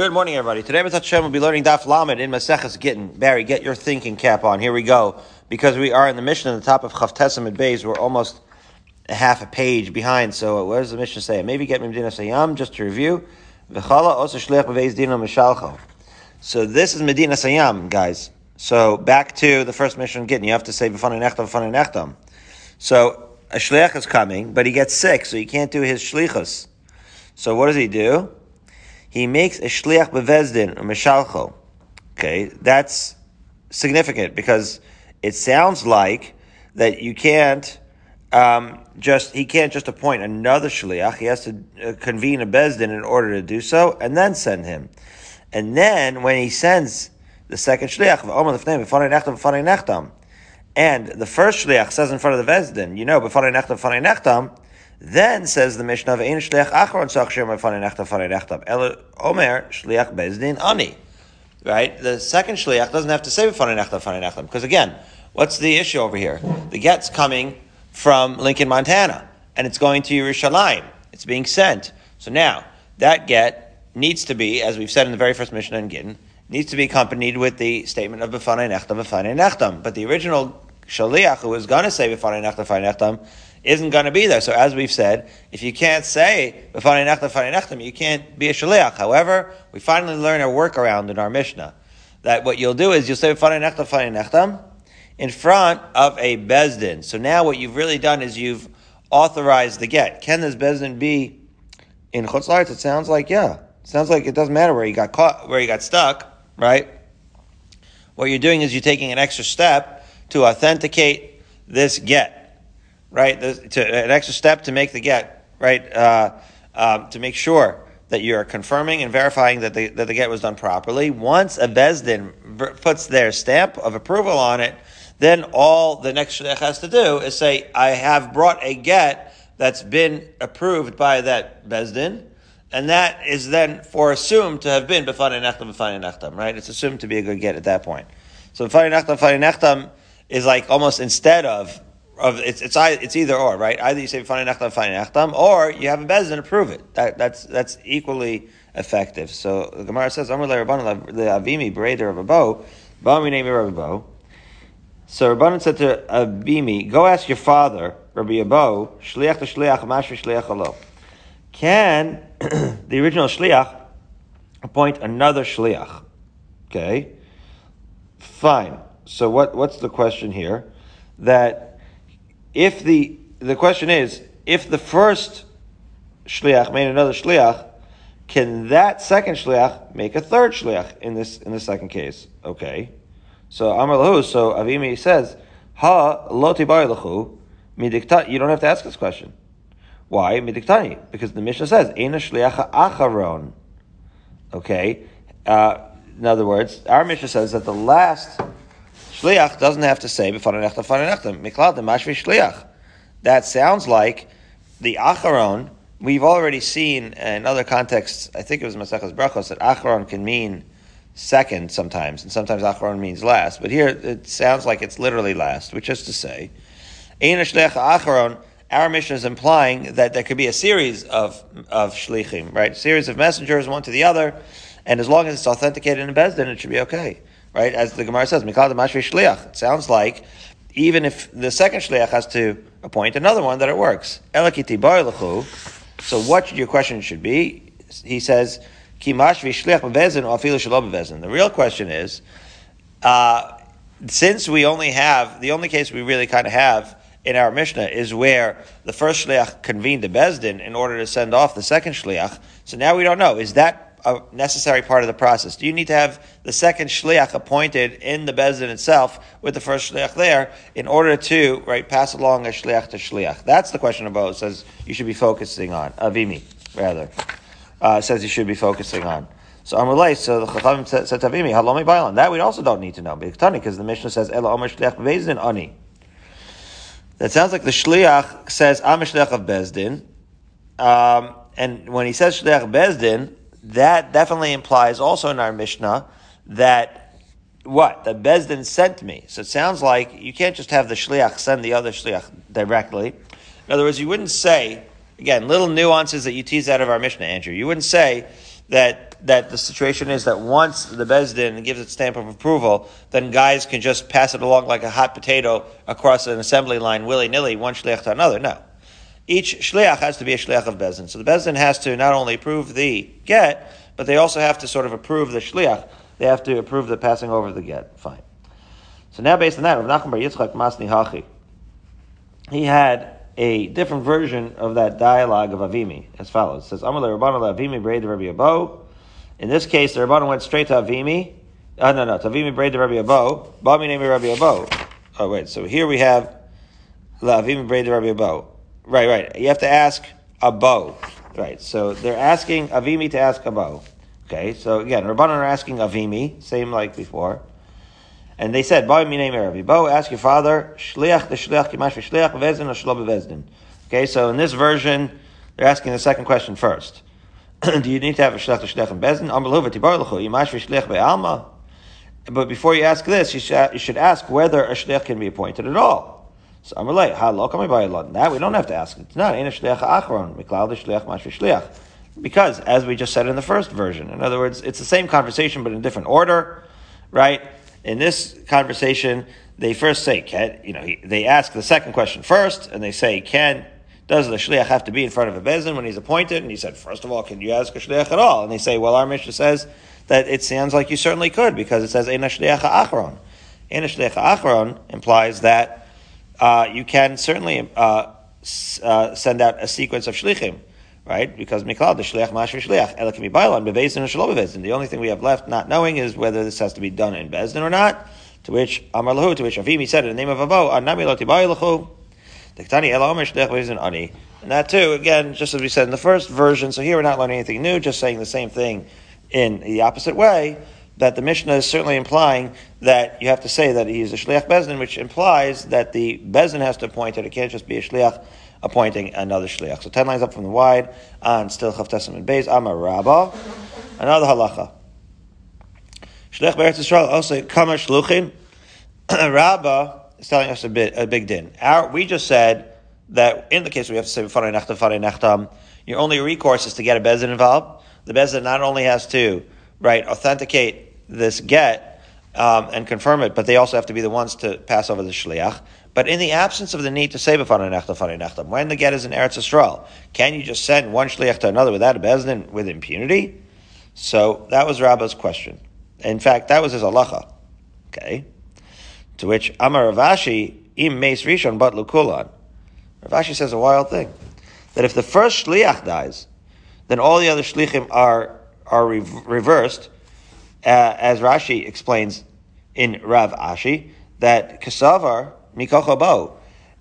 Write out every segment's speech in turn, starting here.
Good morning, everybody. Today, Mitzvah Hashem will be learning Daf Lamed in Maseches Gittin. Barry, get your thinking cap on. Here we go. Because we are in the mission at the top of Chavtesim and Bays, we're almost a half a page behind. So, uh, what does the mission say? Maybe get Medina Sayyam, just to review. So, this is Medina Sayyam, guys. So, back to the first mission Gittin. You have to say V'fanei nechtam, V'fanei nechtam. So, a shliach is coming, but he gets sick, so he can't do his shlichus. So, what does he do? He makes a shliach bevezdin or meshalcho. Okay, that's significant because it sounds like that you can't um, just he can't just appoint another shliach. He has to uh, convene a bezdin in order to do so, and then send him. And then when he sends the second shliach, and the first shliach says in front of the bezdin, you know, then says the Mishnah of Ein Shliach Achron Sachshir Mefanei Nechtam Fanei Nechtam. El Omer Shliach Bezdin Ani. Right? The second Shliach doesn't have to say Mefanei Nechtam Fanei Nechtam. Because again, what's the issue over here? The get's coming from Lincoln, Montana. And it's going to Yerushalayim. It's being sent. So now, that get needs to be, as we've said in the very first Mishnah in Gittin, needs to be accompanied with the statement of Befanei Nechtam Befanei Nechtam. But the original Shaliach who was going to say Befanei Nechtam Befanei Nechtam isn't going to be there. So as we've said, if you can't say b'fanei nechtam, b'fanei nechtam, you can't be a shaliach. However, we finally learn a workaround in our Mishnah that what you'll do is you'll say b'fanei nechtam, b'fanei nechtam in front of a bezdin. So now what you've really done is you've authorized the get. Can this bezdin be in chutz It sounds like yeah. Sounds like it doesn't matter where you got caught, where you got stuck, right? What you're doing is you're taking an extra step to authenticate this get right? to, an extra step to make the get, right? Uh, uh, to make sure that you're confirming and verifying that the, that the get was done properly. Once a Bezdin puts their stamp of approval on it, then all the next shliach has to do is say, I have brought a get that's been approved by that Bezdin, and that is then for assumed to have been b'fanei nechtam b'fanei nechtam, right? It's assumed to be a good get at that point. So b'fanei nechtam b'fanei nechtam is like almost instead of of it's it's it's either or, right? Either you say fani nechtam nechtam, or you have a bezin to prove it. That, that's that's equally effective. So the Gemara says, "Amar leRabbanan leAvimi bereder of a bow, ba'ami name Rabbi Bo." So Rabbanan said to Avimi, "Go ask your father, Rabbi Abo, shliach to shliach, mashvi shliach alo. Can the original shliach appoint another shliach? Okay, fine. So what what's the question here? That if the the question is if the first shliach made another shliach, can that second shliach make a third shliach in this in the second case? Okay, so Amar lahu. So Avimi says, Ha loti lahu midikta. You don't have to ask this question. Why midiktani? Because the Mishnah says, Eina shliach acharon. Okay. Uh, in other words, our Mishnah says that the last Shliach doesn't have to say mashvi shliach. That sounds like the acharon. We've already seen in other contexts. I think it was Maseches Brachos that acharon can mean second sometimes, and sometimes acharon means last. But here it sounds like it's literally last, which is to say, ein shliach acharon. Our mission is implying that there could be a series of of shlichim, right? A series of messengers, one to the other, and as long as it's authenticated in bezdin, it should be okay right? As the Gemara says, Mikal Mashvi Shliach. It sounds like even if the second Shliach has to appoint another one, that it works. So what your question should be? He says, Ki Shliach Bevezin or Afilu Bevezin. The real question is, uh, since we only have, the only case we really kind of have in our Mishnah is where the first shliach convened the bezdin in order to send off the second shliach. So now we don't know. Is that a necessary part of the process? Do you need to have the second shliach appointed in the bezin itself with the first shliach there in order to right pass along a shliach to shliach? That's the question about says you should be focusing on avimi rather uh, says you should be focusing on. So Amalei, so the Chachamim said, Avimi, Halomi Bailan. That we also don't need to know because the Mishnah says Ela Omer Shliach Bezdin Ani. That sounds like the shliach says I'm a shliach of bezdin, um, and when he says shliach bezdin, that definitely implies also in our Mishnah that what? The Bezdin sent me. So it sounds like you can't just have the Shliach send the other Shliach directly. In other words, you wouldn't say, again, little nuances that you tease out of our Mishnah, Andrew. You wouldn't say that that the situation is that once the Bezdin gives its stamp of approval, then guys can just pass it along like a hot potato across an assembly line willy nilly, one shliach to another. No. Each shliach has to be a shliach of bezin. So the bezin has to not only approve the get, but they also have to sort of approve the shliach. They have to approve the passing over the get. Fine. So now based on that, Rav Nachman Bar Yitzchak Masni Hachi, he had a different version of that dialogue of Avimi as follows. It says, Amal Rabbana Avimi braid Rabbi Abo. In this case, the Rabbana went straight to Avimi. Uh, no, no, to Avimi braid Rabbi Abo. Bami name Rabbi Abo. Oh, wait, so here we have La Avimi braid Rabbi Abo. Right, right. You have to ask Abo. Right, so they're asking Avimi to ask Abo. Okay, so again, Rabbanan are asking Avimi, same like before. And they said, "Boy, name Rabbi Bo, ask your father, shliach the shliach kimash bevezdin or shlo bevezdin." Okay, so in this version, they're asking the second question first. Do you need to have a shliach the shliach in bezdin? Amaluva tibar. But before you ask this, you should, you should ask whether a shliach can be appointed at all. So Amalei, hallo kami ba'ilot. That we don't have to ask. It's not in a shliach achron miklal shliach. Because, as we just said in the first version, in other words, it's the same conversation but in different order, right? In this conversation, they first say, can, you know, they ask the second question first, and they say, can, does the shliach have to be in front of a bezin when he's appointed? And he said, first of all, can you ask a shliach at all? And they say, well, our Mishnah says that it sounds like you certainly could, because it says, ein shliach achron. Ein shliach achron implies that uh, you can certainly uh, uh, send out a sequence of shlichim right? Because miklal the shliach mash shliach ela can bevezin or bevezin. The only thing we have left not knowing is whether this has to be done in bezdin or not. To which Amar lahu, to which Avimi said in the name of Avo, Anami lo tibayilahu. Diktani ela omer shliach bevezin ani. And that too, again, just as we said in the first version. So here we're not learning anything new, just saying the same thing in the opposite way. That the Mishnah is certainly implying that you have to say that he he's a shliach bezdin, which implies that the bezdin has to appoint it. It can't just be a shliach appointing another shliach. So ten lines up from the wide on still Chavtesim and Beis a Rabba. Another halacha. Shliach Beretz Yisrael also Kamar Shluchim. Rabba is telling us a bit a big din. Our, we just said that in the case we have to say Farei Nechtam Farei Nechtam, your only recourse is to get a bezin involved. The bezin not only has to right authenticate this get um, and confirm it, but they also have to be the ones to pass over the shliach. But in the absence of the need to say b'fanei nechtam, fanei nechtam, when the get is in Eretz Yisrael, can you just send one shliach to another without a bezdin with impunity? So that was Rabba's question. In fact, that was his halacha. Okay. To which Amar Rav Ashi, im meis rishon but lukulan. Rav Ashi says a wild thing. That if the first shliach dies, then all the other shlichim are, are re- reversed, uh, as Rashi explains in Rav Ashi, that Kasavar, Mikocho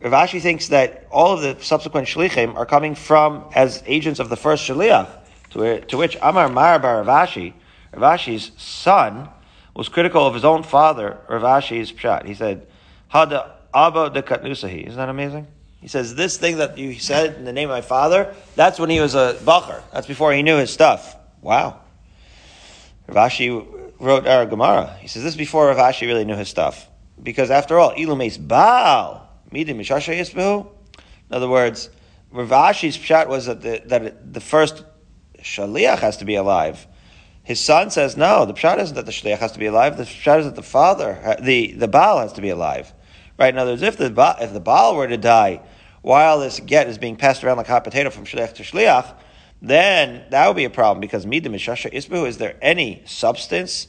Rav Ashi thinks that all of the subsequent shlichim are coming from as agents of the first shliach, to, to which Amar Mar Bar Rav Ashi, Rav Ashi's son, was critical of his own father, Rav Ashi's pshat. He said, Hada Abba de Katnusahi. Isn't that amazing? He says, this thing that you said in the name of my father, that's when he was a bacher. That's before he knew his stuff. Wow. Rav Ashi wrote our Gemara. He says, this before Rav Ashi really knew his stuff. Because after all, ilumes baal midim mishasha yisbehu. In other words, Rav Ashi's pshat was that the, that the first shaliach has to be alive. His son says no. The pshat isn't that the shaliach has to be alive. The pshat is that the father, the the baal has to be alive. Right? In other words, if the if the baal were to die while this get is being passed around like hot potato from shaliach to shliach, then that would be a problem because midim mishasha isbehu. Is there any substance?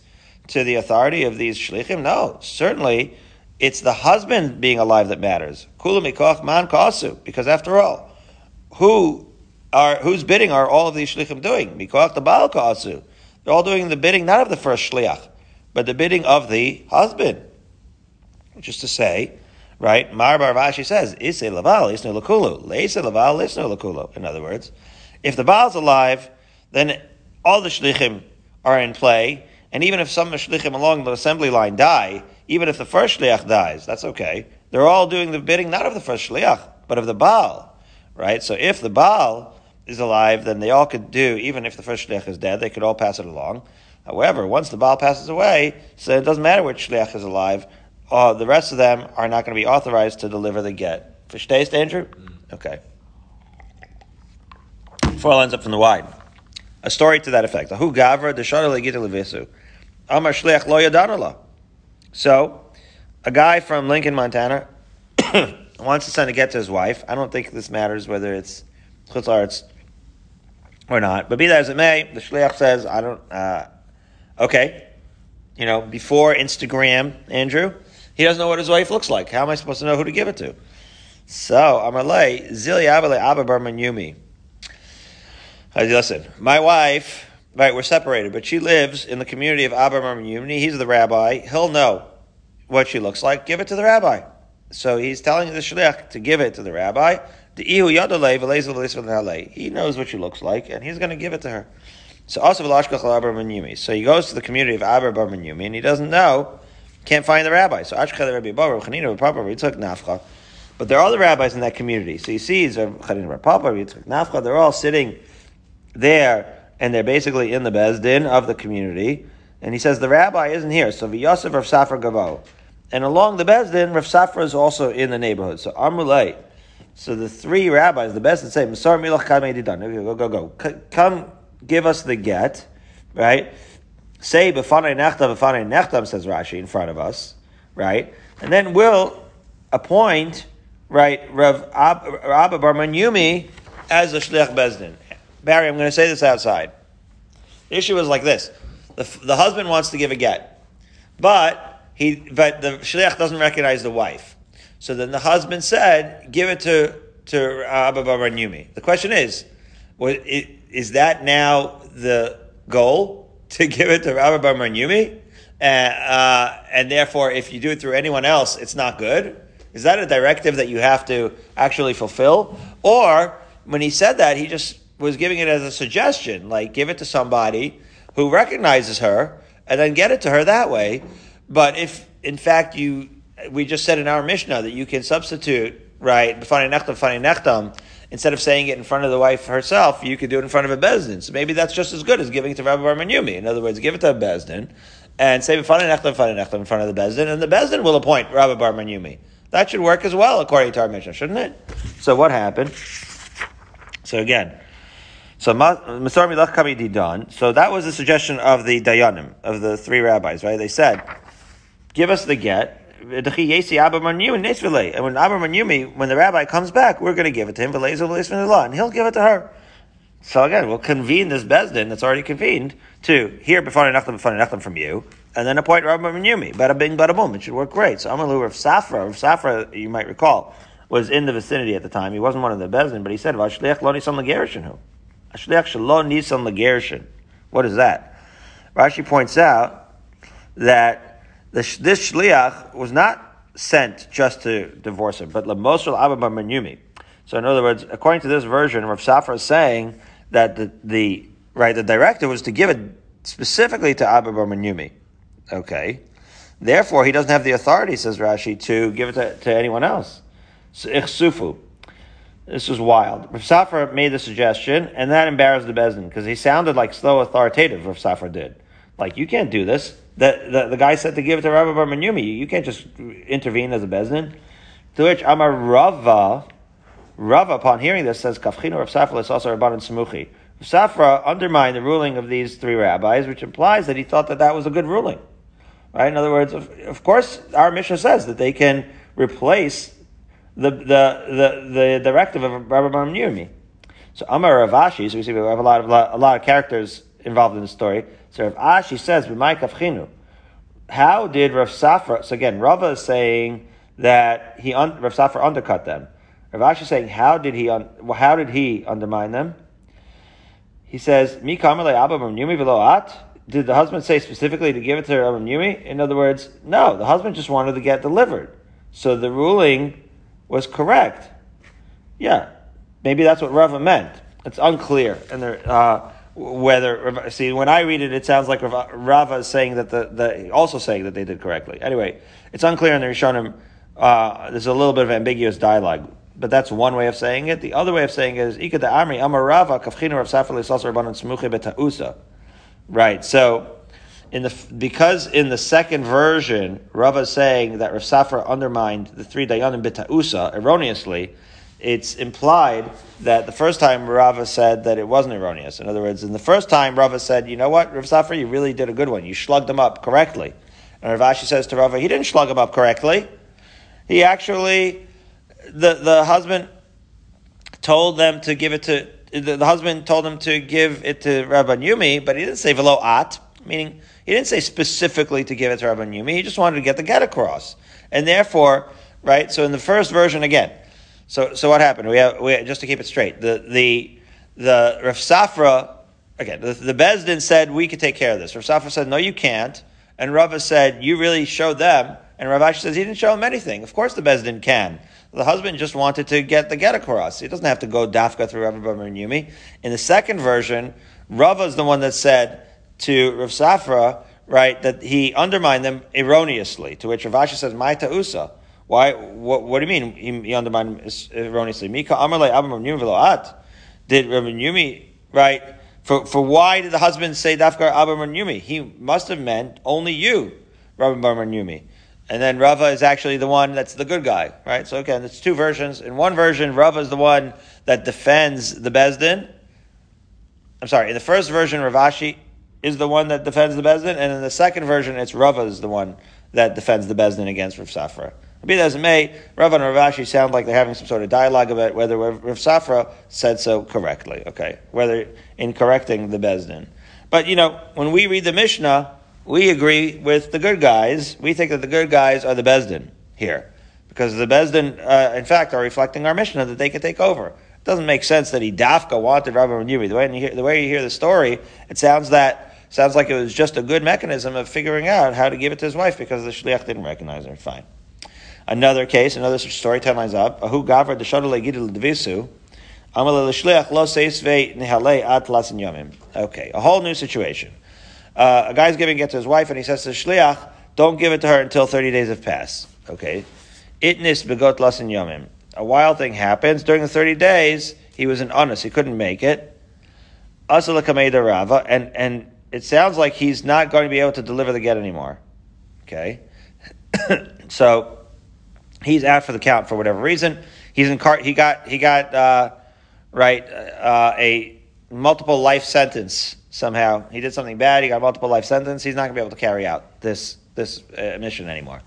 to the authority of these shlichim? No, certainly it's the husband being alive that matters. Kula mikoch man kasu, because after all, who are whose bidding are all of these shlichim doing? Mikoch the baal kasu. They're all doing the bidding not of the first shliach, but the bidding of the husband. Which is to say, right? Mar Bar Vashi says, Ise laval, isnu lakulu. Leise laval, isnu lakulu. In other words, if the Baal's alive, then all the shlichim are in play, and even if some shlichim along the assembly line die, even if the first shliach dies, that's okay. They're all doing the bidding not of the first shliach, but of the Baal, right? So if the Baal is alive, then they all could do, even if the first shliach is dead, they could all pass it along. However, once the Baal passes away, so it doesn't matter which shliach is alive, uh, the rest of them are not going to be authorized to deliver the get. Verstehst, Andrew? Okay. Four lines up from the wide. a story to that effect. Ahu gavra. Amar lo yadanala. So, a guy from Lincoln, Montana, wants to send a get to his wife. I don't think this matters whether it's chutz or not. But be that as it may, the shliach says, "I don't." Uh, okay, you know, before Instagram, Andrew, he doesn't know what his wife looks like. How am I supposed to know who to give it to? So Amalei Zili Abale Abba Bar Yumi. Listen, my wife. Right, we're separated, but she lives in the community of Abba Yumi. He's the rabbi. He'll know what she looks like. Give it to the rabbi. So he's telling the shliach to give it to the rabbi. He knows what she looks like, and he's going to give it to her. So also So he goes to the community of Aber Bar and he doesn't know, can't find the rabbi. So Ajkhirabi Boru Khine of Papavar took Nafka. but there are other rabbis in that community. So he sees Nafcha, they're all sitting there, and they're basically in the Bezdin of the community. And he says the rabbi isn't here. So V'Yosef Rav Safra Gavo. And along the Bezdin, Rav Safra is also in the neighborhood. So Amrulay. So the three rabbis, the best, say, Masar Milach Go, go, go. Come give us the get, right? Say B'fanei Nechtam, B'fanei Nechtam, says Rashi, in front of us, right? And then we'll appoint, right, Rav Abba Bar Yumi as a Shlech Bezdin. Barry, I'm going to say this outside. The issue is like this. The, the husband wants to give a get, but he, but the shliach doesn't recognize the wife. So then the husband said, "Give it to to Abba Bar Yumi." The question is, is that now the goal to give it to Abba Bar Yumi? Uh, uh, and therefore, if you do it through anyone else, it's not good. Is that a directive that you have to actually fulfill? Or when he said that, he just was giving it as a suggestion, like give it to somebody who recognizes her and then get it to her that way. But if in fact you, we just said in our Mishnah that you can substitute, right, nechtam, instead of saying it in front of the wife herself, you could do it in front of a bezdin. So maybe that's just as good as giving it to Rabbi Bar Yumi. In other words, give it to a bezdin and say b'fanei nechtam, b'fanei nechtam in front of the bezdin, and the bezdin will appoint Rabbi Bar Yumi. That should work as well, according to our Mishnah, shouldn't it? So what happened? So again, so Masar Milach Didan. So that was the suggestion of the Dayanim, of the three rabbis, right? They said, give us the get. And when Abba Yumi, when the rabbi comes back, we're going to give it to him, and he'll give it to her. So again, we'll convene this Bezdin that's already convened to hear Befani Nachlam, Befani Nachlam from you, and then appoint Rabbi Yumi. Bada bing, bada boom. It should work great. So Amalu Rav Safra, Rav Safra, you might recall, was in the vicinity at the time. He wasn't one of the Bezdin, but he said, Vashliach Loni Sam Lagerishinu. Ashliach shalom nisan lagershin. What is that? Rashi points out that this, shliach was not sent just to divorce him, but lemosel abba manyumi. So in other words, according to this version, Rav Safra is saying that the, the right the directive was to give it specifically to Abba Bar. Okay. Therefore, he doesn't have the authority, says Rashi, to give it to, to anyone else. So, ichsufu. This was wild. Rav Safra made the suggestion, and that embarrassed the Bezdin, because he sounded like slow authoritative, Rav Safra did. Like, you can't do this. The, the, the guy said to give it to Rabbi Bar Manyumi. You can't just intervene as a Bezdin. To which Amar Rava, Rava, upon hearing this, says, Kafchino Rav Safra is also Rabban Samuchi. Safra undermined the ruling of these three rabbis, which implies that he thought that that was a good ruling. Right? In other words, of, of course, our Mishnah says that they can replace the, the, the, the directive of Rabbi Bar Yirmi. So Amar Rav Ashi, so we see we have a lot of, a lot of characters involved in the story. So Rav Ashi says, B'mai. How did Rav Safra, so again, Rava is saying that he, Rav Safra undercut them. Rav Ashi is saying, how did he, how did he undermine them? He says, Mi abba? Did the husband say specifically to give it to Rabbi Yumi? In other words, no, the husband just wanted to get delivered. So the ruling was correct. Yeah, maybe that's what Rava meant. It's unclear, and there, uh, whether see when I read it, it sounds like Rava is saying that the, the also saying that they did correctly. Anyway, it's unclear in the Rishonim. Uh, there's a little bit of ambiguous dialogue, but that's one way of saying it. The other way of saying it is Ika Amri Amar Rava Kafchinu Rav Rabbanon Smuche. Right. So in the because in the second version, Rava is saying that Rav Safra undermined the three Dayanim bitausa erroneously. it's implied that the first time Rava said that it wasn't erroneous. In other words, in the first time Rava said, you know what, Rav Safra, you really did a good one. You slugged them up correctly. And Rav Ashi says to Rava, he didn't slug them up correctly. He actually, the, the husband told them to give it to, the, the husband told him to give it to Rabbi Yumi, but he didn't say velo at, meaning he didn't say specifically to give it to Rabbi Yumi. He just wanted to get the get across. And therefore, right, so in the first version, again, so, so what happened? We have, we, just to keep it straight, the, the, the Rav Safra, again, the, the Bezdin said, we could take care of this. Rav Safra said, no, you can't. And Rava said, you really showed them. And Rav says, he didn't show them anything. Of course the Bezdin can. The husband just wanted to get the get across. He doesn't have to go dafka through Rabbi Yumi. In the second version, Rava is the one that said to Rav Safra, right, that he undermined them erroneously. To which Rav Ashi says, "My ta'usa." Why? What, what, do you mean he, he undermined erroneously? Mika Amarle Abam Yumi Did Rabbi Yumi right? For, for why did the husband say Dafkar Abam Yumi? He must have meant only you, Rabbi Bar Yumi. And then Rava is actually the one that's the good guy, right? So again, it's two versions. In one version, Rava is the one that defends the Bezdin. I'm sorry, in the first version, Rav Ashi is the one that defends the Bezdin, and in the second version, it's Rava is the one that defends the Bezdin against Rav Safra. Be that as it may, Rava and Rav Ashi sound like they're having some sort of dialogue about whether Rav Safra said so correctly, okay? Whether in correcting the Bezdin. But, you know, when we read the Mishnah, we agree with the good guys. We think that the good guys are the Bezdin here. Because the Bezdin, uh, in fact, are reflecting our Mishnah that they can take over. It doesn't make sense that he dafka wanted Rabbi Renuvi. The way the way you hear the story, it sounds that sounds like it was just a good mechanism of figuring out how to give it to his wife because the shliach didn't recognize her. Fine. Another case, another story, ten lines up. Ahu gavra deshadole gidul devisu. Okay, a whole new situation uh, a guy's giving it to his wife and he says to the shliach, don't give it to her until 30 days have passed. Okay. Itnis begot lasin yomim. A wild thing happens. During the 30 days, he was an honest. He couldn't make it. Asalakameda Rava. And, and it sounds like he's not going to be able to deliver the get anymore. Okay. so he's out for the count for whatever reason. He's in car. He got, he got, uh, right, uh, a multiple life sentence somehow he did something bad, he got a multiple life sentence, he's not going to be able to carry out this this uh, mission anymore.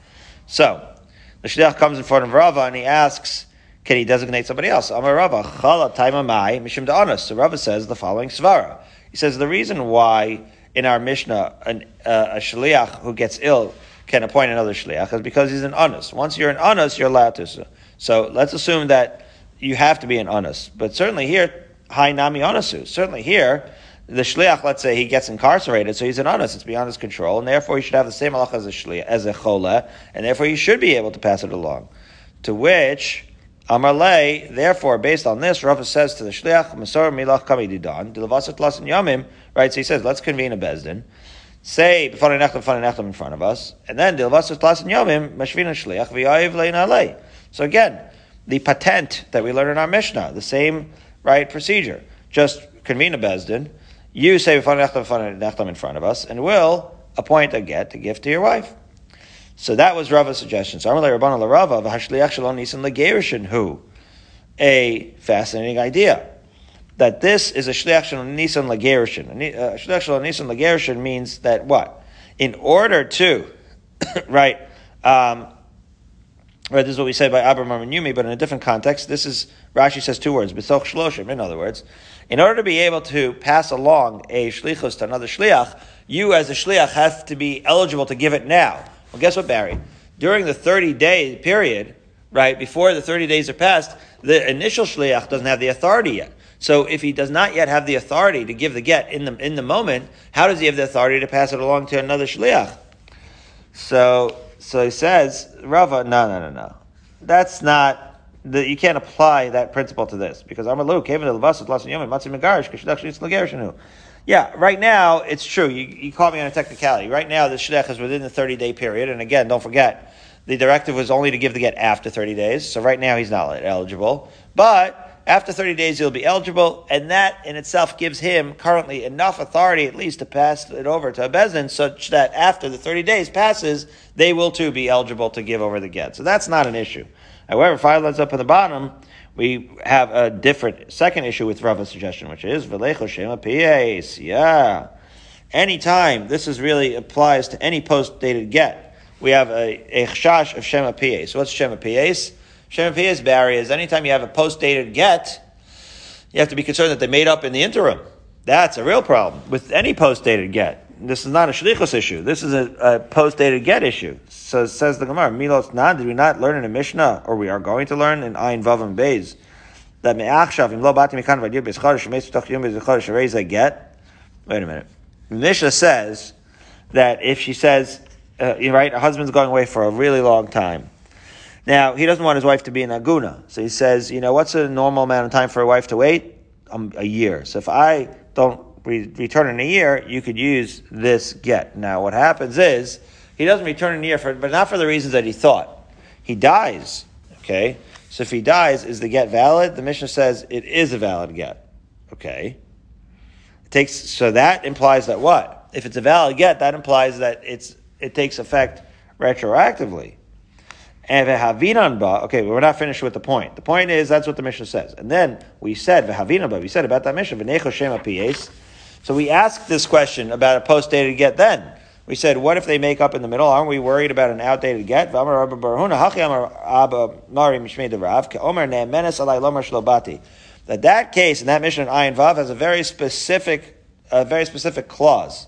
So the shliach comes in front of Rava and he asks, can he designate somebody else? Amar Rava, chala taimamai mishim da'anas. So Rava says the following svara. He says the reason why in our Mishnah an, uh, a shliach who gets ill can appoint another shliach is because he's an honest. Once you're an honest, you're allowed to. So let's assume that you have to be an honest. But certainly here, high nami onasu. Certainly here, the shliach, let's say he gets incarcerated, so he's an honest, it's beyond his control, and therefore he should have the same halacha as a shliach, as a chole, and therefore he should be able to pass it along. To which, Amarle, therefore, based on this, Rava says to the shliach, Masor milach kamididan, dilavasat yamim, right, so he says, let's convene a bezdin, say, b'fanei nechtam, b'fanei nechtam in front of us, and then dilavasat lasin yamim, mashvin shliach, v'yayiv lein alei. So again, the patent that we learned in our Mishnah, the same, right, procedure. Just convene a bezdin, you say in front of us, and we'll appoint a get, a gift to your wife. So that was Rava's suggestion. So Amalei Rabbana Larava v'hashliach shalom nisan legerishin who, a fascinating idea that this is a shliach shalom nisan legerishin. A shliach shalom nisan legerishin means that what? In order to, right, um, Right, this is what we said by Abraham and Yumi, but in a different context, this is Rashi says two words, "B'soch shloshim." In other words, in order to be able to pass along a shlichus to another shliach, you as a shliach have to be eligible to give it now. Well, guess what, Barry? During the 30 day period, right, before the 30 days are passed, the initial shliach doesn't have the authority yet. So if he does not yet have the authority to give the get in the, in the moment, how does he have the authority to pass it along to another shliach? So, so he says, Rava, no, no, no, no. That's not the, you can't apply that principle to this because Amalu came into the Lavasat Lasan Yom. Yeah, right now it's true. You, you caught me on a technicality. Right now the shidduch is within the 30 day period, and again, don't forget the directive was only to give the get after 30 days. So right now he's not eligible, but after 30 days he'll be eligible, and that in itself gives him currently enough authority at least to pass it over to a bezdin, such that after the 30 days passes, they will too be eligible to give over the get. So that's not an issue. However, five lines up at the bottom, we have a different second issue with Rava's suggestion, which is Velecho Shema Pies. Yeah. Anytime, this is really applies to any post dated get. We have a, a chash of Shema Pies. So what's Shema Pies? Shema Pies Barry is anytime you have a post dated get, you have to be concerned that they made up in the interim. That's a real problem with any post dated get. This is not a shlichus issue. This is a, a post dated get issue. So says the Gemara, Milos Nan, did we not learn in a Mishnah, or we are going to learn in Ayin Vav and Beis, that me'achshav im lo bati mikan vadir b'schar shemeis toch yom b'schar shereiz a get? Wait a minute. Mishnah says that if she says, uh, right, a husband's going away for a really long time. Now, he doesn't want his wife to be in Aguna. So he says, you know, what's a normal amount of time for a wife to wait? Um, a year. So if I don't re- return in a year, you could use this get. Now, what happens is he doesn't return in a year, for, but not for the reasons that he thought. He dies. Okay, so if he dies, is the get valid? The Mishnah says it is a valid get. Okay, it takes so that implies that what? If it's a valid get, that implies that it's it takes effect retroactively. Okay, we're not finished with the point. The point is that's what the Mishnah says. And then we said. We said about that Mishnah. So we asked this question about a post-dated get then. We said, what if they make up in the middle? Aren't we worried about an outdated get? That that case, in that mission in Ayin Vav, has a very specific, a very specific clause.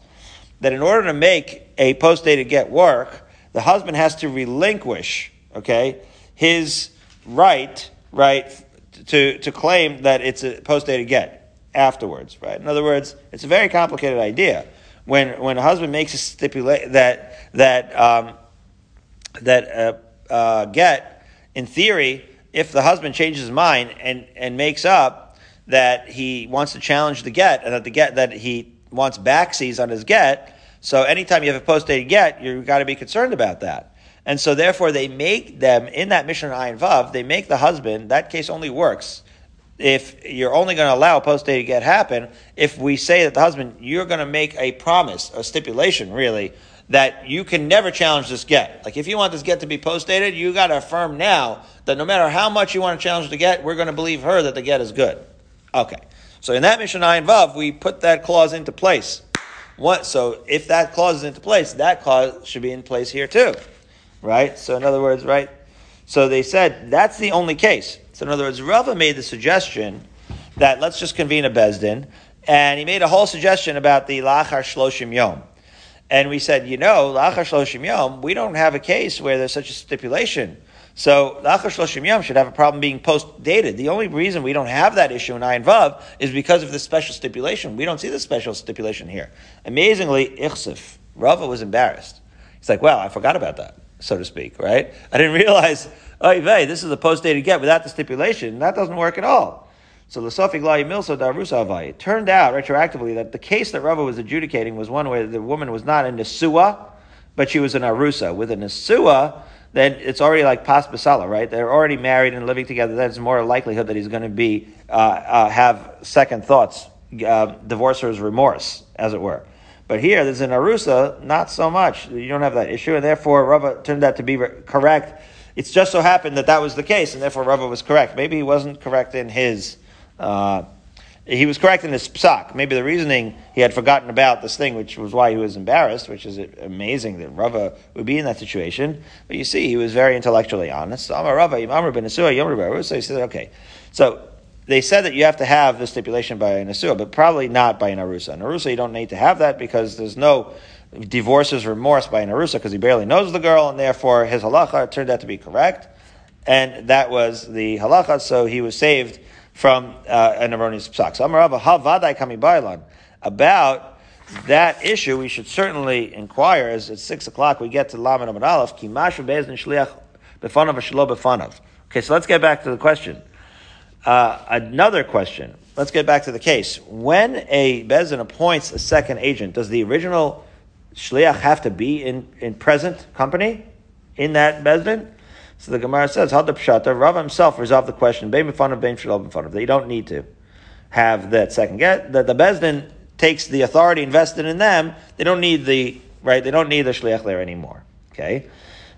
That in order to make a post-dated get work, the husband has to relinquish, okay, his right, right, to, to claim that it's a post-dated get afterwards, right? In other words, it's a very complicated idea. When, when a husband makes a stipulation that, that, um, that uh, uh, get, in theory, if the husband changes his mind and, and makes up that he wants to challenge the get and that the get that he wants backsies on his get, so anytime you have a post-dated get, you've got to be concerned about that. And so therefore they make them, in that mission Ayin Vav, they make the husband, that case only works. If you're only going to allow post dated get happen if we say that the husband you're going to make a promise a stipulation really that you can never challenge this get. Like if you want this get to be post dated you got to affirm now that no matter how much you want to challenge the get we're going to believe her that the get is good. Okay. So in that mission Ayin Vav we put that clause into place. What so if that clause is into place that clause should be in place here too right so in other words right so they said that's the only case so in other words, Rava made the suggestion that let's just convene a Bezdin, and he made a whole suggestion about the Lachar Shloshim Yom. And we said, you know, Lachar Shloshim Yom, we don't have a case where there's such a stipulation. So Lachar Shloshim Yom should have a problem being post-dated. The only reason we don't have that issue in Ayin Vav is because of the special stipulation. We don't see the special stipulation here. Amazingly, Ichsif, Rava was embarrassed. He's like, well, I forgot about that, so to speak, right? I didn't realize Oy vey, this is a post-dated get without the stipulation. That doesn't work at all. So the Sofik Lai Milso Darusa Avai. It turned out retroactively that the case that Rava was adjudicating was one where the woman was not a Nesua, but she was an Arusa. With a Nesua, then it's already like pas basala, right? They're already married and living together. There's more likelihood that he's going to be uh, uh, have second thoughts, uh, divorcer's remorse, as it were. But here, there's an arusa, not so much. You don't have that issue, and therefore Rava turned out to be correct it's just so happened that that was the case, and therefore Rava was correct. Maybe he wasn't correct in his. Uh, he was correct in his psak. Maybe the reasoning he had forgotten about this thing, which was why he was embarrassed, which is amazing that Rava would be in that situation. But you see, he was very intellectually honest. So Amar Rava, Amar ben Asua, So he said, okay. So they said that you have to have the stipulation by an Asua, but probably not by an Arusa. An Arusa, you don't need to have that because there's no divorces remorse by an Arusa because he barely knows the girl, and therefore his halacha turned out to be correct. And that was the halacha, so he was saved from uh, an erroneous psak. So Amarava, how vadai kami bailan. About that issue, we should certainly inquire, as at 6 o'clock we get to Laman Amad Aleph, ki mashu shliach befanav. Okay, so let's get back to the question. Uh, another question. Let's get back to the case. When a Bezin appoints a second agent, does the original shliach have to be in, in present company in that bezin? So the Gemara says, "Had the pshata." Rav himself resolved the question. Bein bein of. They don't need to have that second get. That the bezdin takes the authority invested in them. They don't need the right. They don't need the shliach there anymore. Okay.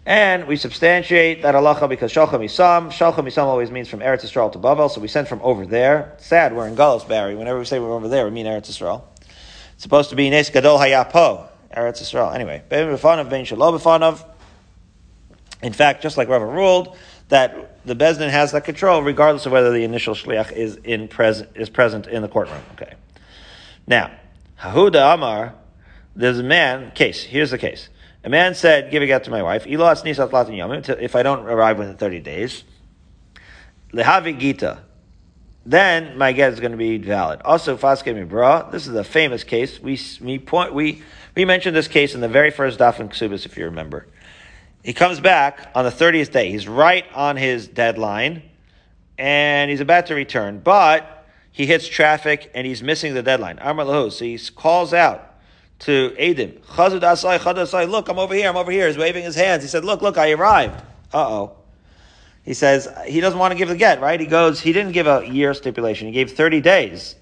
And we substantiate that halacha because shalcha misam. Shalcha misam always means from Eretz Yisrael to Bavel, so we sent from over there. Sad, we're in Galus, Barry. Whenever we say we're over there, we mean Eretz Yisrael. It's supposed to be Nes Gadol Hayapo, Eretz Yisrael. Anyway, Ben B'fanav, Ben Shalom B'fanav. In fact, just like Rava ruled, that the Bezdin has that control regardless of whether the initial shliach is in present is present in the courtroom. Okay. Now, Hahuda Amar, there's a man, case, here's the case. A man said, give a get to my wife, if I don't arrive within 30 days, lehavi gita, then my get is going to be valid. Also, faske bra. This is a famous case. We we point we we mentioned this case in the very first daf in Ksubis, if you remember. He comes back on the 30th day. He's right on his deadline, and he's about to return, but he hits traffic and he's missing the deadline. Lahu. So he calls out to Adim, Chazud asai, asai, look, I'm over here, I'm over here. He's waving his hands. He said, look, look, I arrived. Uh-oh. He says, he doesn't want to give the get, right? He goes, he didn't give a year stipulation. He gave 30 days.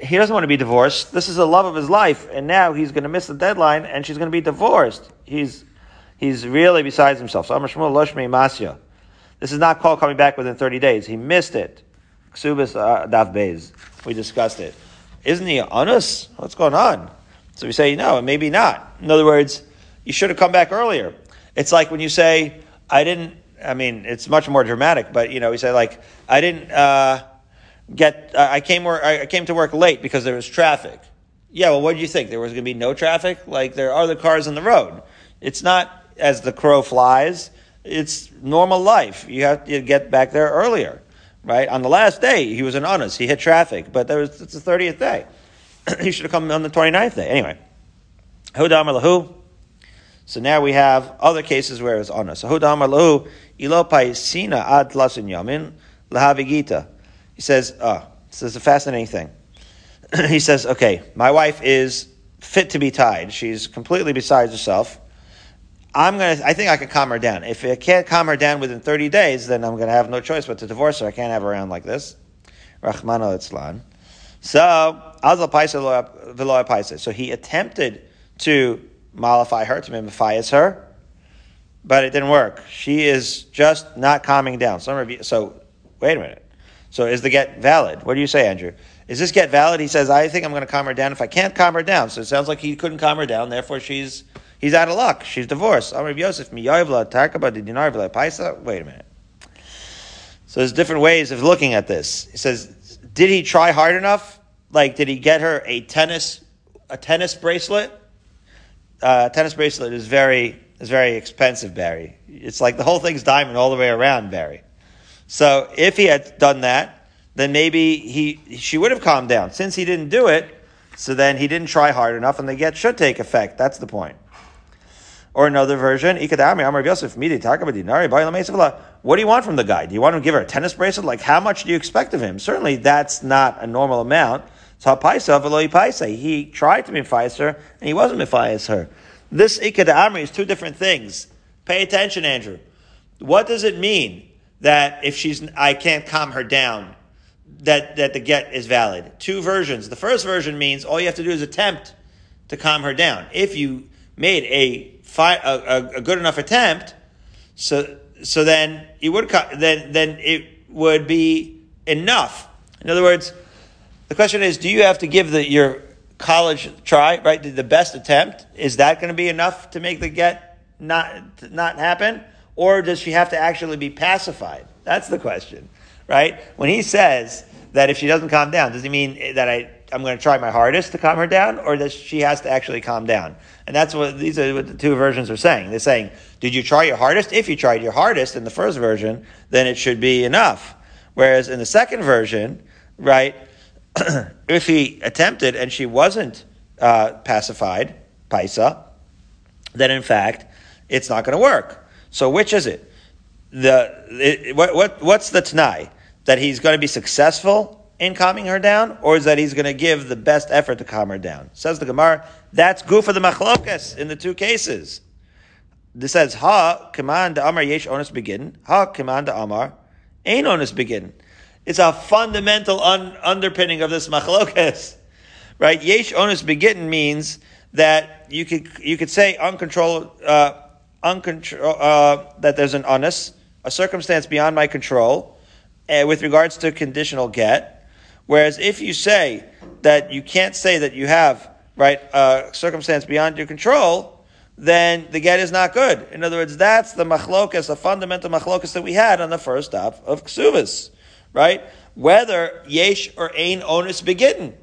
He doesn't want to be divorced. This is the love of his life. And now he's going to miss the deadline and she's going to be divorced. He's, he's really besides himself. So Amar Shmuel Loshmi Masya. This is not called coming back within 30 days. He missed it. Ksubis uh, Daf Beis. We discussed it. Isn't he honest? What's going on? So we say, no, maybe not. In other words, you should have come back earlier. It's like when you say, I didn't, I mean, it's much more dramatic, but you know, we say like, I didn't, uh, get, I came work, I came to work late because there was traffic. Yeah, well, what did you think? There was going to be no traffic? Like, there are the cars on the road. It's not as the crow flies. It's normal life. You have to get back there earlier, right? On the last day, he was an honest. He hit traffic, but there was, it's the 30th day. he should have come on the 29th day. Anyway. Hudam lahu. So now we have other cases where it's honest. So Hudam lahu ilopai sina ad lasin yamin lahavigita. He says, oh, this is a fascinating thing. he says, okay, my wife is fit to be tied. She's completely besides herself. I'm gonna. I think I can calm her down. If I can't calm her down within 30 days, then I'm gonna have no choice but to divorce her. I can't have her around like this. Rahmano Itzlan. So, So he attempted to mollify her, to mimifias her, but it didn't work. She is just not calming down. Some review, so, wait a minute. So is the get valid? What do you say, Andrew? Is this get valid? He says, I think I'm going to calm her down if I can't calm her down. So it sounds like he couldn't calm her down, therefore she's he's out of luck. She's divorced. Amr Yosef, Miyayvla, Tarkaba, Dinar, Paisa. Wait a minute. So there's different ways of looking at this. He says, did he try hard enough? Like, did he get her a tennis a tennis bracelet? Uh, tennis bracelet is very is very expensive, Barry. It's like the whole thing's diamond all the way around, Barry. So if he had done that, then maybe he she would have calmed down. Since he didn't do it, so then he didn't try hard enough, and the get should take effect. That's the point. Or another version, what do you want from the guy? Do you want to give her a tennis bracelet? Like, how much do you expect of him? Certainly, that's not a normal amount. So, he tried to mifias her, and he wasn't mifias her. This ikad amri is two different things. Pay attention, Andrew. What does it mean that if she's, I can't calm her down, that, that the get is valid? Two versions. The first version means all you have to do is attempt to calm her down. If you made a fi- a, a, good enough attempt, so so then it would then then it would be enough. In other words, the question is: Do you have to give the, your college try right? The best attempt is that going to be enough to make the get not not happen, or does she have to actually be pacified? That's the question, right? When he says that if she doesn't calm down, does he mean that I I'm going to try my hardest to calm her down, or that she has to actually calm down. And that's what these are what the two versions are saying. They're saying, did you try your hardest? If you tried your hardest in the first version, then it should be enough. Whereas in the second version, right, if he attempted and she wasn't uh, pacified, paisa, then in fact it's not going to work. So which is it? The it, what, what what's the t'nai that he's going to be successful in calming her down, or is that he's going to give the best effort to calm her down? Says the Gemara, that's good for the machlokas in the two cases. This says, Ha, command Amar yesh onus begin, Ha, command Amar ain onus begin. It's a fundamental un- underpinning of this machlokas. Right? Yesh onus begin means that you could, you could say uncontrolled, uh, uncontrol, uh, that there's an onus, a circumstance beyond my control, uh, with regards to conditional get. Whereas if you say that you can't say that you have right a circumstance beyond your control, then the get is not good. In other words, that's the machlokas, a fundamental machlokas that we had on the first stop of ksuvas, right? Whether yesh or ain onus begitten.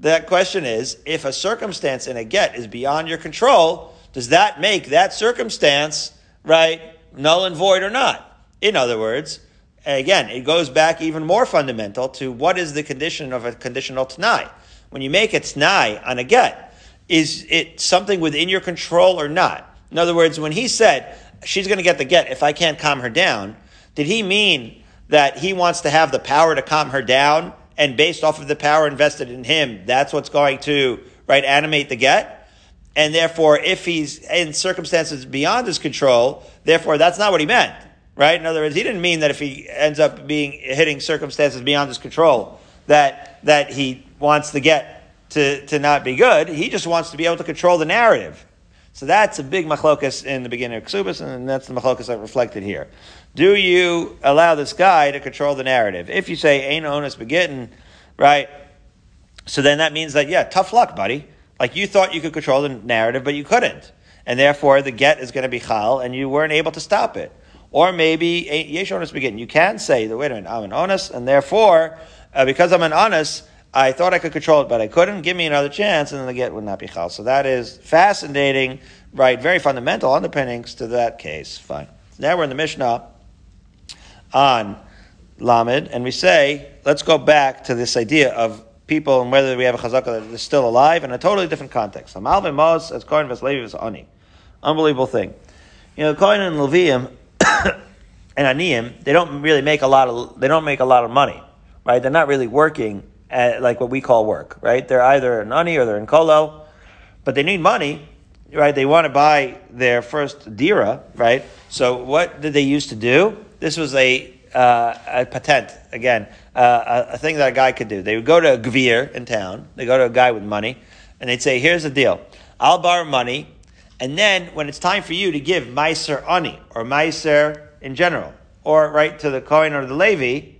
That question is, if a circumstance in a get is beyond your control, does that make that circumstance, right, null and void or not? In other words, again, it goes back even more fundamental to what is the condition of a conditional t'nai. When you make a t'nai on a get, is it something within your control or not? In other words, when he said, she's going to get the get if I can't calm her down, did he mean that he wants to have the power to calm her down and based off of the power invested in him, that's what's going to, right, animate the get? And therefore, if he's in circumstances beyond his control, therefore that's not what he meant, right? In other words, he didn't mean that if he ends up being hitting circumstances beyond his control, that that he wants to get to, to not be good. He just wants to be able to control the narrative. So that's a big machlokas in the beginning of Ksubas, and that's the machlokas that reflected here. Do you allow this guy to control the narrative? If you say ain't onus begitten, right? So then that means that yeah, tough luck, buddy. Like you thought you could control the narrative, but you couldn't. And therefore the get is going to be chal, and you weren't able to stop it. Or maybe yesh onus begitten. You can say that, wait a minute, I'm an onus, and therefore, uh, because I'm an onus, I thought I could control it, but I couldn't. Give me another chance, and then the get would not be chal. So that is fascinating, right? Very fundamental underpinnings to that case. Fine. Now we're in the Mishnah on Lamed, and we say, let's go back to this idea of people and whether we have a chazakah that is still alive in a totally different context. Hamal v'mos as Kohen v'slevi v's'ani. Unbelievable thing. You know, Kohen and Levium and Aniyim, they don't really make a lot of, they don't make a lot of money, right? They're not really working at like what we call work, right? They're either an Ani or they're in Kolo, but they need money, right? They want to buy their first dira, right? So what did they used to do? This was a uh, a patent again, uh, a, a, thing that a guy could do. They would go to a gvir in town. They go to a guy with money, and they'd say, "Here's the deal: I'll borrow money, and then when it's time for you to give meiser ani or meiser in general, or right to the Kohen or the Levi,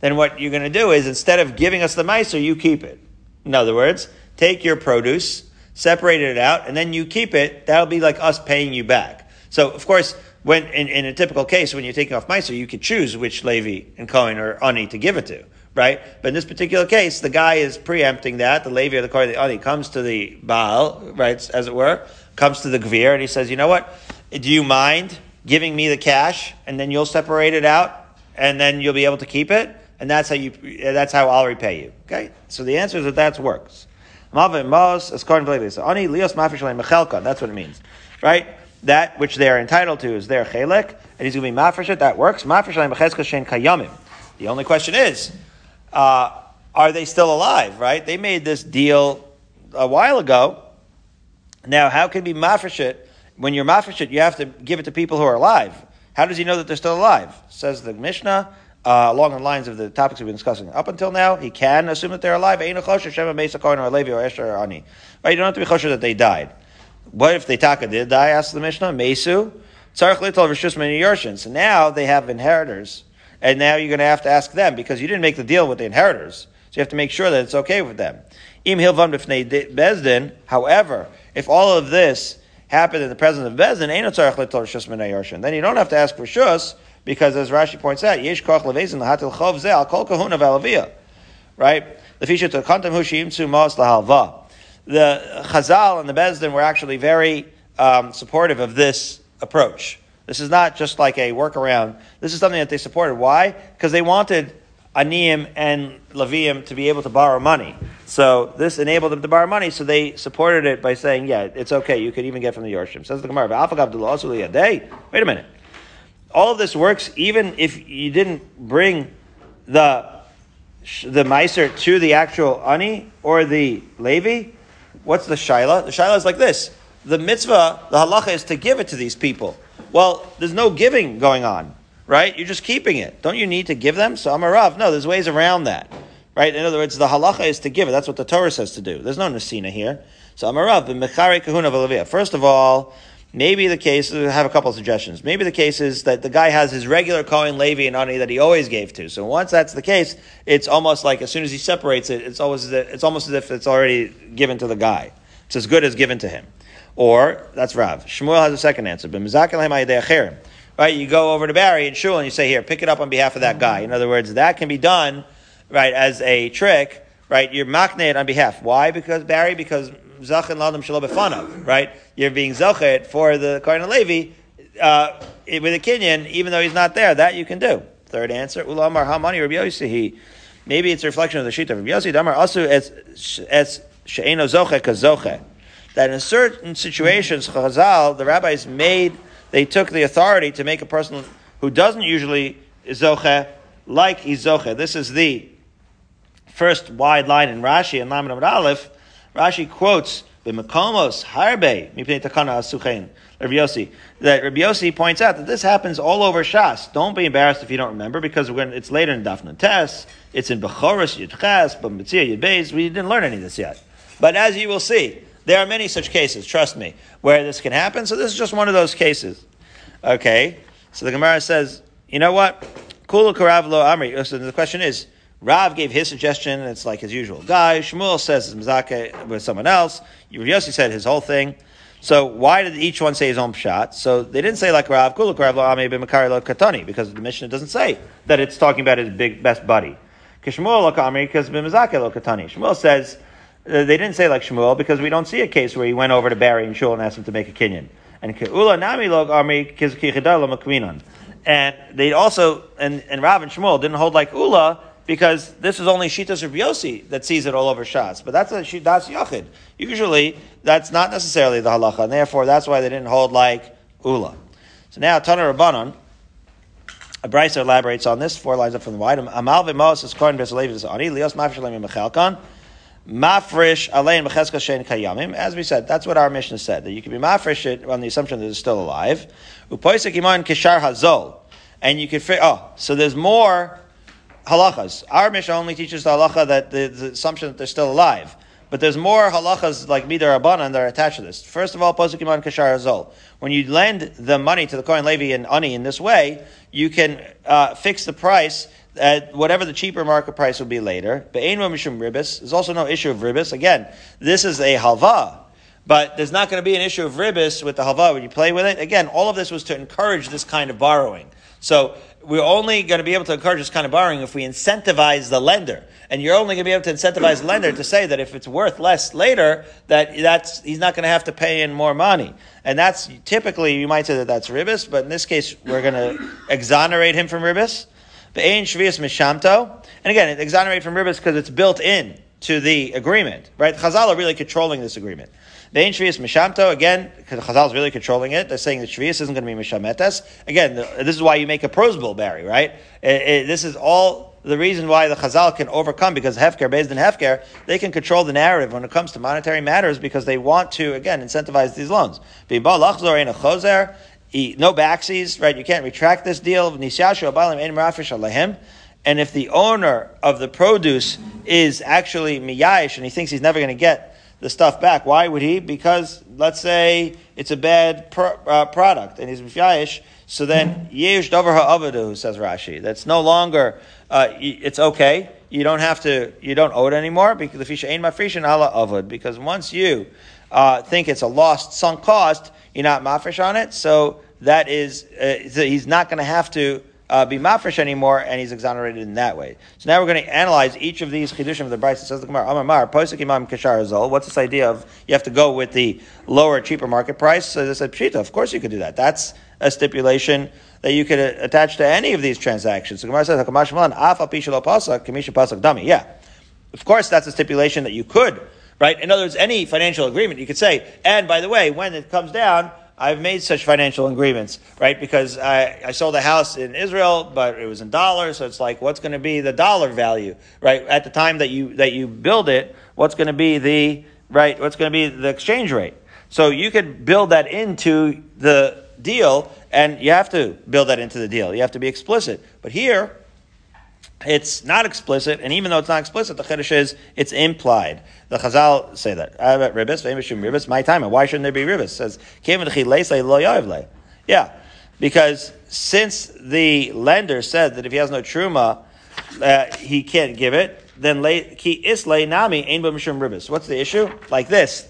then what you're going to do is instead of giving us the meiser, you keep it. In other words, take your produce, separate it out, and then you keep it. That'll be like us paying you back. So, of course, when in, in a typical case, when you're taking off Meiser, you could choose which Levi and Cohen or Ani to give it to, right? But in this particular case, the guy is preempting that. The Levi or the Cohen, the Ani comes to the Baal, right, as it were, comes to the Gvir, and he says, you know what? Do you mind giving me the cash, and then you'll separate it out, and then you'll be able to keep it? And that's how you, that's how I'll repay you. Okay? So the answer is that that works. That's what it means. Right? That which they are entitled to is their chelik, and he's going to be mafresh That works. kayamim. The only question is, uh, are they still alive? Right? They made this deal a while ago. Now, how can be mafresh When you're mafresh you have to give it to people who are alive. How does he know that they're still alive? Says the Mishnah. Uh, along the lines of the topics we've been discussing up until now, he can assume that they're alive. Right? You don't have to be chosher that they died. What if they taka did die? Asked the Mishnah. Mesu. Tzarech litol rishus many yorshin. So now they have inheritors, and now you're going to have to ask them because you didn't make the deal with the inheritors. So you have to make sure that it's okay with them. Im b'fnei bezdin. However, if all of this happened in the presence of bezdin, ain't tzarech litol rishus many yorshin. Then you don't have to ask for shus because, as Rashi points out, yesh koch levezin lahatil chov ze al kol kahuna. Right? The fisha to kantem hushim tzu mas lahalva the Chazal and the Bezdin were actually very um, supportive of this approach. This is not just like a workaround. This is something that they supported. Why? Because they wanted Aniyim and Levium to be able to borrow money. So this enabled them to borrow money, so they supported it by saying, yeah, it's okay, you could even get from the Yorshim. Says the Gemara, wait a minute. All of this works even if you didn't bring the the Meiser to the actual Ani or the Levi, What's the shaila? The shaila is like this. The mitzvah, the halacha is to give it to these people. Well, there's no giving going on, right? You're just keeping it. Don't you need to give them? So I'm a Rav. No, there's ways around that. Right? In other words, the halacha is to give it. That's what the Torah says to do. There's no nasina here. So I'm a Rav. First of all, Maybe the case, I have a couple of suggestions. Maybe the case is that the guy has his regular Kohen Levi and Ani that he always gave to. So once that's the case, it's almost like as soon as he separates it, it's always it's almost as if it's already given to the guy. It's as good as given to him. Or that's Rav. Shmuel has a second answer. Right, you go over to Barry and Shul and you say, "Here, pick it up on behalf of that guy." In other words, that can be done, right, as a trick. Right, you're makne it on behalf. Why? Because Barry, because zachin ladam shalom right? You're being zachet for the Kohen Levi uh, with a kinyan, even though he's not there. That you can do. Third answer, ulamar hamani Rabbi Yossi. Maybe it's a reflection of the sheet of Rabbi Yossi. Damar also as as she'eno zoche kazoche. That in certain situations, Chazal, the rabbis made, they took the authority to make a person who doesn't usually zoche like he's. This is the first wide line in Rashi and Lamed Aleph Rashi quotes the Makomos Harbe Mipnei Takana Asuchein. Rabbi Yossi, that Rabbi Yossi points out that this happens all over Shas. Don't be embarrassed if you don't remember, because it's later in Dafna Tes, it's in Bechoros Yudches, but Mitzia Yudbeis, we didn't learn any of this yet. But as you will see, there are many such cases, trust me, where this can happen. So this is just one of those cases. Okay, so the Gemara says, you know what? Kula Karavlo Amri. So the question is, Rav gave his suggestion, and it's like his usual guy. Shmuel says it's Mizake with someone else. Yossi said his whole thing. So why did each one say his own shot? So they didn't say like Rav Kuluk Rav Ame Makari Lo Katani because the Mishnah doesn't say that it's talking about his big best buddy. Kishmuel Lo Kami because Bimazake Lo Katani. Shmuel says uh, they didn't say like Shmuel because we don't see a case where he went over to Barry and Shul and asked him to make a kinyan. And Keula Nami Lo Armi Kizkichidar And they also and and Rav and Shmuel didn't hold like Ula because this is only Shitas of Yossi that sees it all over Shas. But that's a that's Yachid. Usually, that's not necessarily the halacha, and therefore that's why they didn't hold like Ula. So now, Tana Rabbanon, a Brisa elaborates on this, four lines up from the white. Amal v'mos is kohen v'salev ani, lios mafresh aleim mechalkan, mafresh alein mecheska shein kayamim. As we said, that's what our Mishnah said, that you can be mafresh it on the assumption that it's still alive. Upoisek iman kishar hazol. And you could, oh, so there's more halachas. Our Mishnah only teaches the halacha that the, the, assumption that they're still alive. But there's more halachas like Midar Rabbanan that are attached to this. First of all, Posuk Iman Kashar Azol. When you lend the money to the Kohen Levi and Ani in this way, you can uh, fix the price at whatever the cheaper market price will be later. But Mishum Ribis. There's also no issue of Ribis. Again, this is a halva. But there's not going to be an issue of ribis with the halva when you play with it. Again, all of this was to encourage this kind of borrowing. So we're only going to be able to encourage this kind of borrowing if we incentivize the lender. And you're only going to be able to incentivize the lender to say that if it's worth less later, that that's, he's not going to have to pay in more money. And that's typically, you might say that that's ribis, but in this case, we're going to exonerate him from ribis. Be'ein shvius mishamto. And again, exonerate from ribis because it's built in to the agreement, right? Chazal are really controlling this agreement. The Ein Shvius Mishamto, again, because Chazal is really controlling it, they're saying that Shvius isn't going to be Mishametes. Again, this is why you make a prosbul, Barry, right? It, it, this is all the reason why the Chazal can overcome, because Hefker, bezdin Hefker, they can control the narrative when it comes to monetary matters because they want to, again, incentivize these loans. No backsies, right? You can't retract this deal. And if the owner of the produce is actually miyash and he thinks he's never going to get the stuff back. Why would he? Because let's say it's a bad pro, uh, product and he's mifyayish, so then yesh davar ha'avadu says Rashi. That's no longer uh, it's okay. You don't have to. You don't owe it anymore because the fisha ain't mafrishin ala avud. Because once you uh, think it's a lost sunk cost, you're not mafresh on it. So that is uh, he's not going to have to uh, be mafresh anymore, and he's exonerated in that way. So now we're going to analyze each of these chidushim of the Brisa. It says the Gemara, Amar posik imam. What's this idea of you have to go with the lower, cheaper market price? So they said pshita. Of course you could do that. That's a stipulation that you could attach to any of these transactions. So Gemara says hakamash malan af apishalo pasak kamisha pasak dami. Yeah, of course that's a stipulation that you could. Right. In other words, any financial agreement you could say. And by the way, when it comes down I've made such financial agreements, right? Because I, I sold a house in Israel, but it was in dollars, so it's like, what's going to be the dollar value, right? At the time that you that you build it, what's going to be the right? What's going to be the exchange rate? So you could build that into the deal, and you have to build that into the deal. You have to be explicit. But here, it's not explicit, and even though it's not explicit, the chiddush is it's implied. The Chazal say that. Ribbis, my time. Why shouldn't there be ribbis? Says yeah, because since the lender said that if he has no truma, uh, he can't give it. Then ki is nami b'mishum ribbis. What's the issue? Like this.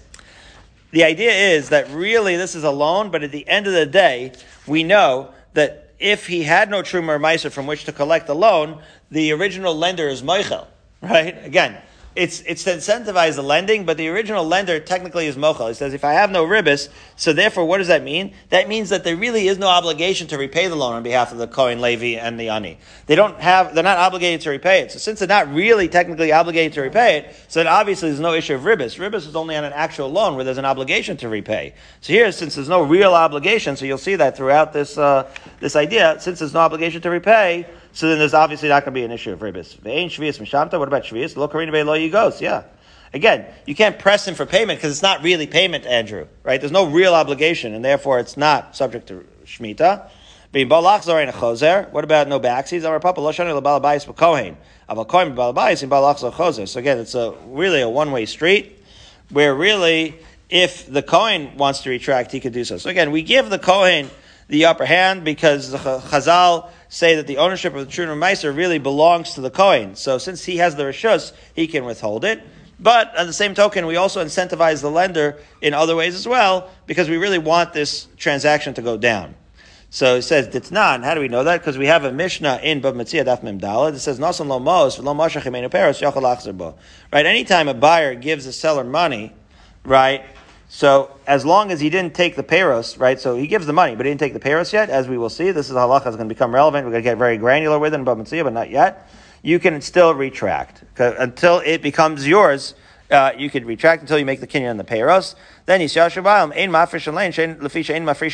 The idea is that really this is a loan, but at the end of the day, we know that if he had no truma or from which to collect the loan, the original lender is Moichel, right? Again, it's, it's to incentivize the lending, but the original lender technically is mochel. He says, if I have no ribis, so therefore, what does that mean? That means that there really is no obligation to repay the loan on behalf of the Kohen Levi and the Ani. They don't have, they're not obligated to repay it. So since they're not really technically obligated to repay it, so then obviously there's no issue of ribis. Ribis is only on an actual loan where there's an obligation to repay. So here, since there's no real obligation, so you'll see that throughout this, uh, this idea, since there's no obligation to repay, so then there's obviously not going to be an issue of ribis. Ve'ein shvius mishamta. What about shvius? Lo karina be lo yigos. Yeah. Again, you can't press him for payment because it's not really payment, Andrew. Right? There's no real obligation, and therefore it's not subject to shmita. What about no backsies? Our papa lo shani lebalabais b'kohen. Aval kohen b'balabais and balach chozer. So again, it's a really a one way street where really if the Kohen wants to retract, he could do so. So again, we give the Kohen the upper hand because the Chazal say that the ownership of the Trun umm Meiser really belongs to the Kohen. So since he has the Rishus, he can withhold it. But at the same token, we also incentivize the lender in other ways as well because we really want this transaction to go down. So he says, Ditnan, how do we know that? Because we have a Mishnah in Bava Metzia Daf Mem Dalad that says, Nasan lo mos, lo mashach peros, Right? Anytime a buyer gives a seller money, right, so as long as he didn't take the payros, right? So he gives the money, but he didn't take the payros yet, as we will see. This is halacha is going to become relevant. We're going to get very granular with it in but not yet. You can still retract until it becomes yours. Uh, you could retract until you make the kinyan and the payros. Then you ein mafrishin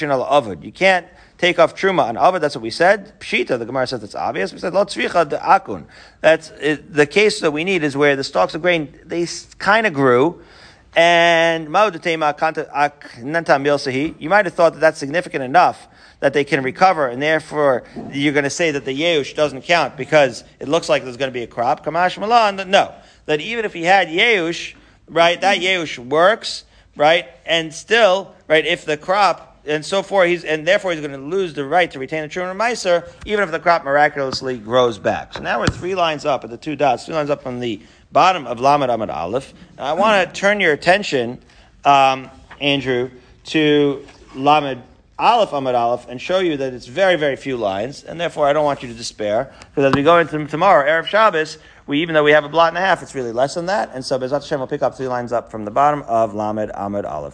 avud. You can't take off truma on avud. That's what we said. Pshita, the Gemara says it's obvious. We said lo tzvicha de akun. That's it, the case that we need is where the stalks of grain they kind of grew and you might have thought that that's significant enough that they can recover, and therefore you're going to say that the Yeush doesn't count because it looks like there's going to be a crop. Kamash Malan, no. That even if he had Yeush, right, that Yeush works, right, and still, right, if the crop and so forth, he's and therefore he's going to lose the right to retain the of Meiser, even if the crop miraculously grows back. So now we're three lines up at the two dots, three lines up from the bottom of Lamed Amid Aleph. And I want to turn your attention, um, Andrew, to Lamed Aleph Amid Aleph and show you that it's very, very few lines, and therefore I don't want you to despair, because as we go into tomorrow, Erev Shabbos, we, even though we have a blot and a half, it's really less than that, and so Bezat Hashem will pick up three lines up from the bottom of Lamed Amid Aleph.